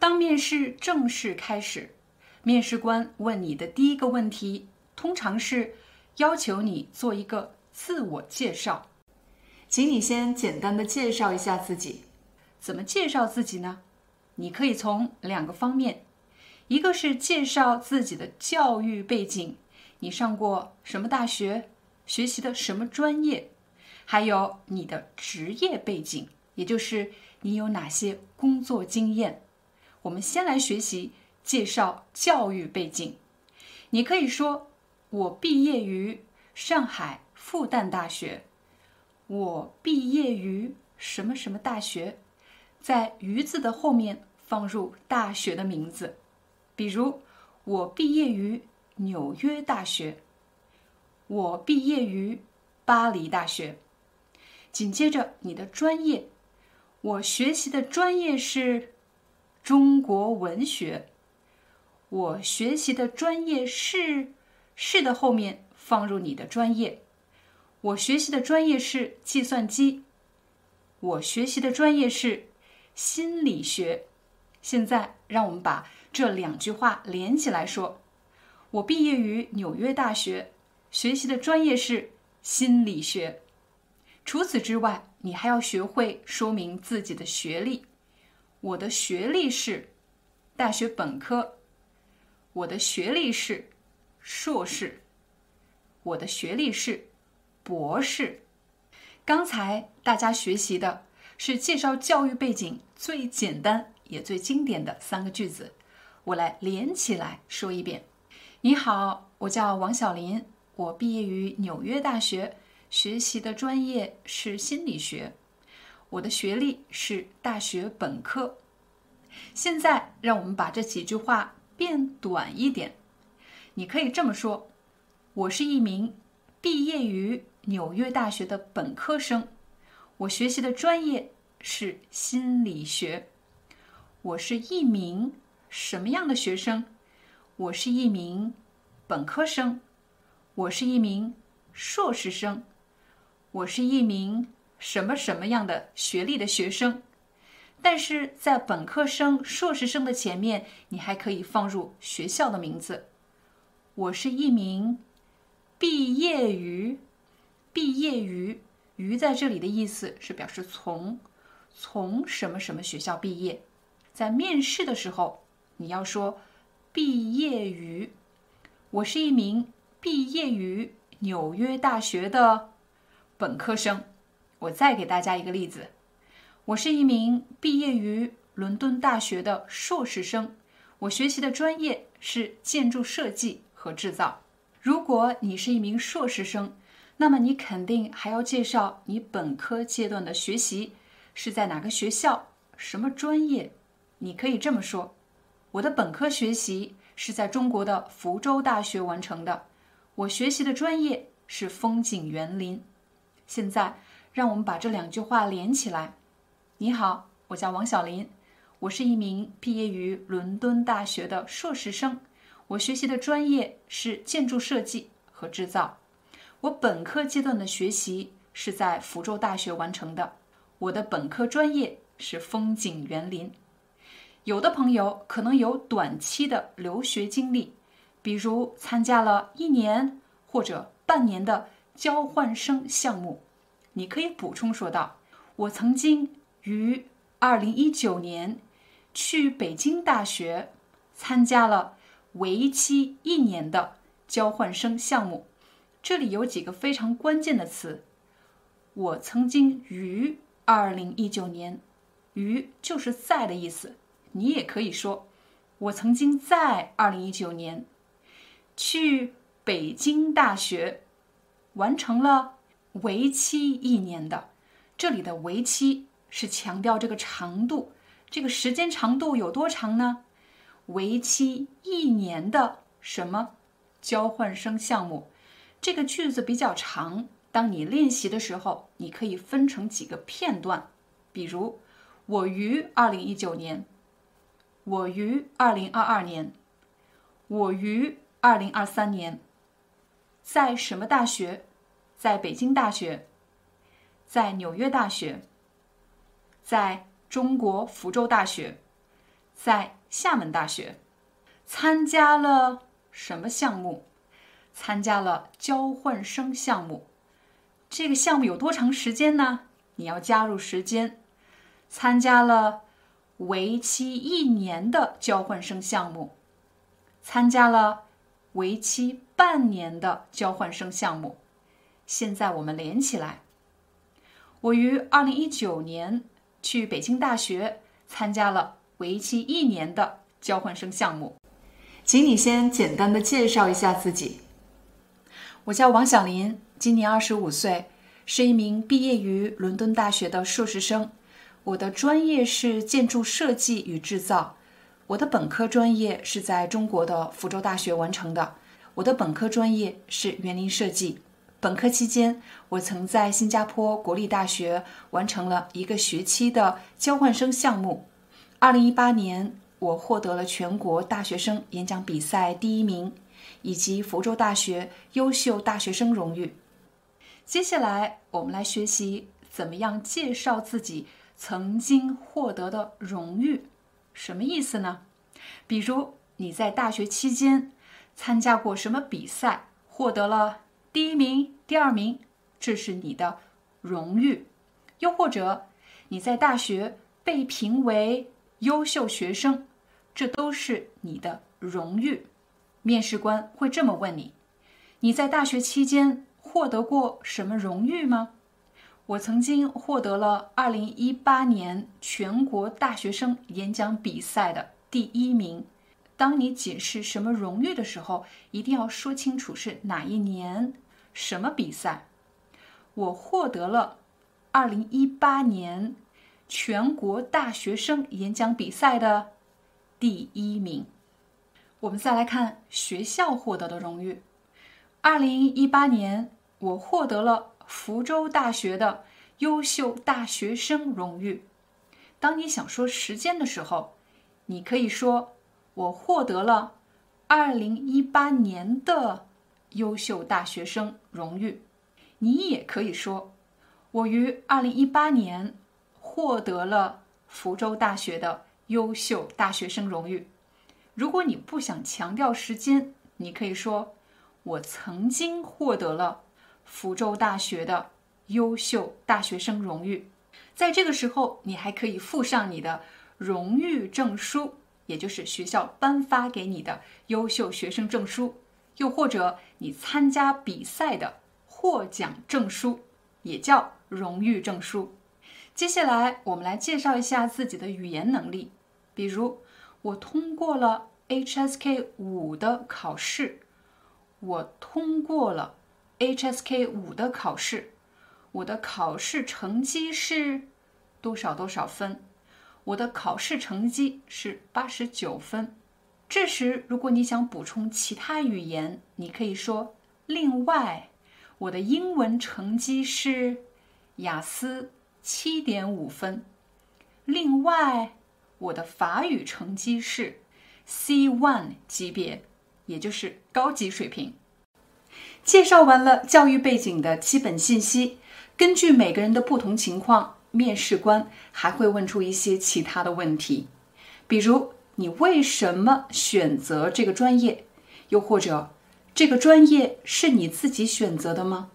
当面试正式开始，面试官问你的第一个问题，通常是要求你做一个自我介绍，请你先简单的介绍一下自己。怎么介绍自己呢？你可以从两个方面，一个是介绍自己的教育背景，你上过什么大学，学习的什么专业，还有你的职业背景，也就是你有哪些工作经验。我们先来学习介绍教育背景。你可以说：“我毕业于上海复旦大学。”我毕业于什么什么大学，在“于”字的后面放入大学的名字。比如，我毕业于纽约大学。我毕业于巴黎大学。紧接着，你的专业，我学习的专业是。中国文学，我学习的专业是“是”的后面放入你的专业。我学习的专业是计算机。我学习的专业是心理学。现在让我们把这两句话连起来说：我毕业于纽约大学，学习的专业是心理学。除此之外，你还要学会说明自己的学历。我的学历是大学本科，我的学历是硕士，我的学历是博士。刚才大家学习的是介绍教育背景最简单也最经典的三个句子，我来连起来说一遍。你好，我叫王小林，我毕业于纽约大学，学习的专业是心理学。我的学历是大学本科。现在，让我们把这几句话变短一点。你可以这么说：“我是一名毕业于纽约大学的本科生，我学习的专业是心理学。我是一名什么样的学生？我是一名本科生。我是一名硕士生。”我是一名什么什么样的学历的学生，但是在本科生、硕士生的前面，你还可以放入学校的名字。我是一名毕业于毕业于于在这里的意思是表示从从什么什么学校毕业。在面试的时候，你要说毕业于。我是一名毕业于纽约大学的。本科生，我再给大家一个例子。我是一名毕业于伦敦大学的硕士生，我学习的专业是建筑设计和制造。如果你是一名硕士生，那么你肯定还要介绍你本科阶段的学习是在哪个学校、什么专业。你可以这么说：我的本科学习是在中国的福州大学完成的，我学习的专业是风景园林。现在，让我们把这两句话连起来。你好，我叫王小林，我是一名毕业于伦敦大学的硕士生，我学习的专业是建筑设计和制造。我本科阶段的学习是在福州大学完成的，我的本科专业是风景园林。有的朋友可能有短期的留学经历，比如参加了一年或者半年的。交换生项目，你可以补充说道：“我曾经于二零一九年去北京大学参加了为期一年的交换生项目。”这里有几个非常关键的词：“我曾经于二零一九年，于就是在的意思。你也可以说我曾经在二零一九年去北京大学。”完成了为期一年的，这里的为期是强调这个长度，这个时间长度有多长呢？为期一年的什么交换生项目？这个句子比较长，当你练习的时候，你可以分成几个片段，比如我于二零一九年，我于二零二二年，我于二零二三年，在什么大学？在北京大学，在纽约大学，在中国福州大学，在厦门大学，参加了什么项目？参加了交换生项目。这个项目有多长时间呢？你要加入时间。参加了为期一年的交换生项目，参加了为期半年的交换生项目。现在我们连起来。我于二零一九年去北京大学参加了为期一年的交换生项目。请你先简单的介绍一下自己。我叫王小林，今年二十五岁，是一名毕业于伦敦大学的硕士生。我的专业是建筑设计与制造。我的本科专业是在中国的福州大学完成的。我的本科专业是园林设计。本科期间，我曾在新加坡国立大学完成了一个学期的交换生项目。二零一八年，我获得了全国大学生演讲比赛第一名，以及福州大学优秀大学生荣誉。接下来，我们来学习怎么样介绍自己曾经获得的荣誉。什么意思呢？比如你在大学期间参加过什么比赛，获得了。第一名、第二名，这是你的荣誉；又或者你在大学被评为优秀学生，这都是你的荣誉。面试官会这么问你：你在大学期间获得过什么荣誉吗？我曾经获得了二零一八年全国大学生演讲比赛的第一名。当你解释什么荣誉的时候，一定要说清楚是哪一年、什么比赛。我获得了二零一八年全国大学生演讲比赛的第一名。我们再来看学校获得的荣誉。二零一八年，我获得了福州大学的优秀大学生荣誉。当你想说时间的时候，你可以说。我获得了二零一八年的优秀大学生荣誉。你也可以说，我于二零一八年获得了福州大学的优秀大学生荣誉。如果你不想强调时间，你可以说，我曾经获得了福州大学的优秀大学生荣誉。在这个时候，你还可以附上你的荣誉证书。也就是学校颁发给你的优秀学生证书，又或者你参加比赛的获奖证书，也叫荣誉证书。接下来，我们来介绍一下自己的语言能力。比如，我通过了 HSK 五的考试。我通过了 HSK 五的考试。我的考试成绩是多少多少分？我的考试成绩是八十九分。这时，如果你想补充其他语言，你可以说：“另外，我的英文成绩是雅思七点五分。另外，我的法语成绩是 C one 级别，也就是高级水平。”介绍完了教育背景的基本信息，根据每个人的不同情况。面试官还会问出一些其他的问题，比如你为什么选择这个专业，又或者这个专业是你自己选择的吗？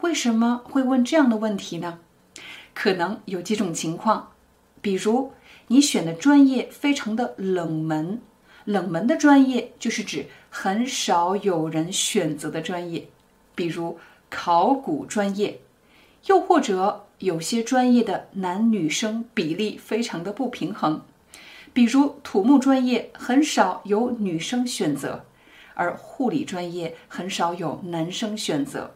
为什么会问这样的问题呢？可能有几种情况，比如你选的专业非常的冷门，冷门的专业就是指很少有人选择的专业，比如考古专业，又或者。有些专业的男女生比例非常的不平衡，比如土木专业很少有女生选择，而护理专业很少有男生选择。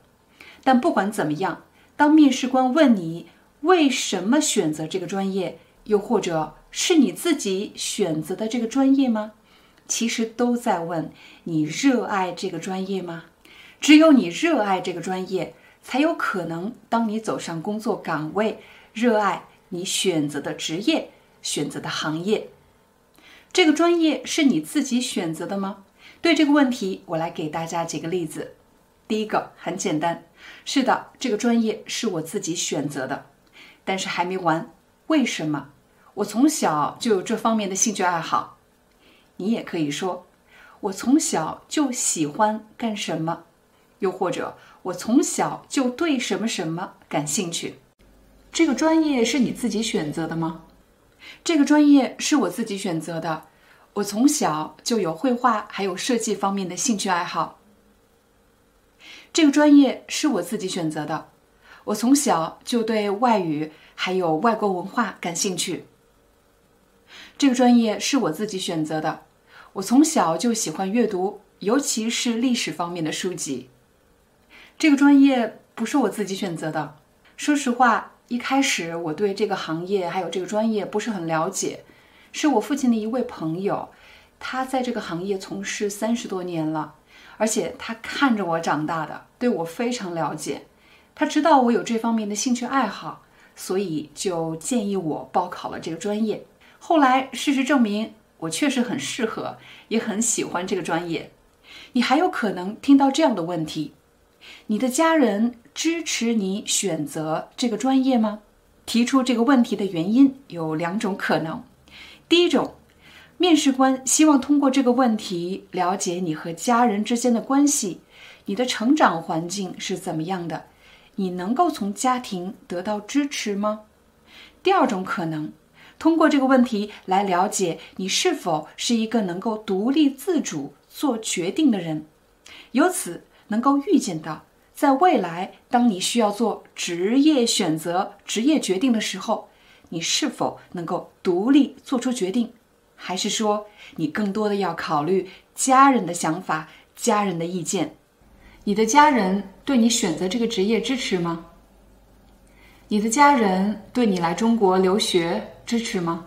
但不管怎么样，当面试官问你为什么选择这个专业，又或者是你自己选择的这个专业吗？其实都在问你热爱这个专业吗？只有你热爱这个专业，才有可能当你走上工作岗位，热爱你选择的职业、选择的行业。这个专业是你自己选择的吗？对这个问题，我来给大家几个例子。第一个很简单，是的，这个专业是我自己选择的，但是还没完。为什么？我从小就有这方面的兴趣爱好。你也可以说，我从小就喜欢干什么，又或者我从小就对什么什么感兴趣。这个专业是你自己选择的吗？这个专业是我自己选择的。我从小就有绘画还有设计方面的兴趣爱好。这个专业是我自己选择的。我从小就对外语还有外国文化感兴趣。这个专业是我自己选择的。我从小就喜欢阅读，尤其是历史方面的书籍。这个专业不是我自己选择的。说实话，一开始我对这个行业还有这个专业不是很了解，是我父亲的一位朋友，他在这个行业从事三十多年了，而且他看着我长大的，对我非常了解。他知道我有这方面的兴趣爱好，所以就建议我报考了这个专业。后来事实证明。我确实很适合，也很喜欢这个专业。你还有可能听到这样的问题：你的家人支持你选择这个专业吗？提出这个问题的原因有两种可能。第一种，面试官希望通过这个问题了解你和家人之间的关系，你的成长环境是怎么样的，你能够从家庭得到支持吗？第二种可能。通过这个问题来了解你是否是一个能够独立自主做决定的人，由此能够预见到，在未来当你需要做职业选择、职业决定的时候，你是否能够独立做出决定，还是说你更多的要考虑家人的想法、家人的意见？你的家人对你选择这个职业支持吗？你的家人对你来中国留学？支持吗？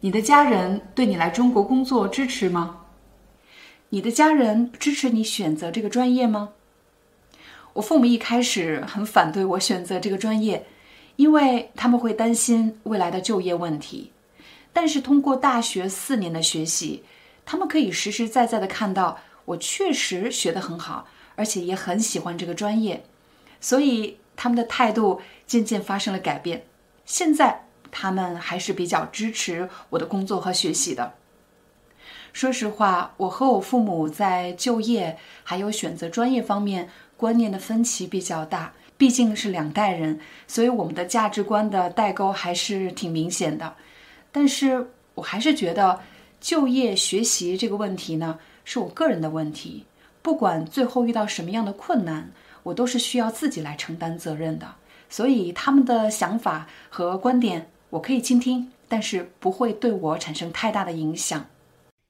你的家人对你来中国工作支持吗？你的家人支持你选择这个专业吗？我父母一开始很反对我选择这个专业，因为他们会担心未来的就业问题。但是通过大学四年的学习，他们可以实实在在的看到我确实学得很好，而且也很喜欢这个专业，所以他们的态度渐渐发生了改变。现在。他们还是比较支持我的工作和学习的。说实话，我和我父母在就业还有选择专业方面观念的分歧比较大，毕竟是两代人，所以我们的价值观的代沟还是挺明显的。但是我还是觉得就业学习这个问题呢，是我个人的问题，不管最后遇到什么样的困难，我都是需要自己来承担责任的。所以他们的想法和观点。我可以倾听，但是不会对我产生太大的影响。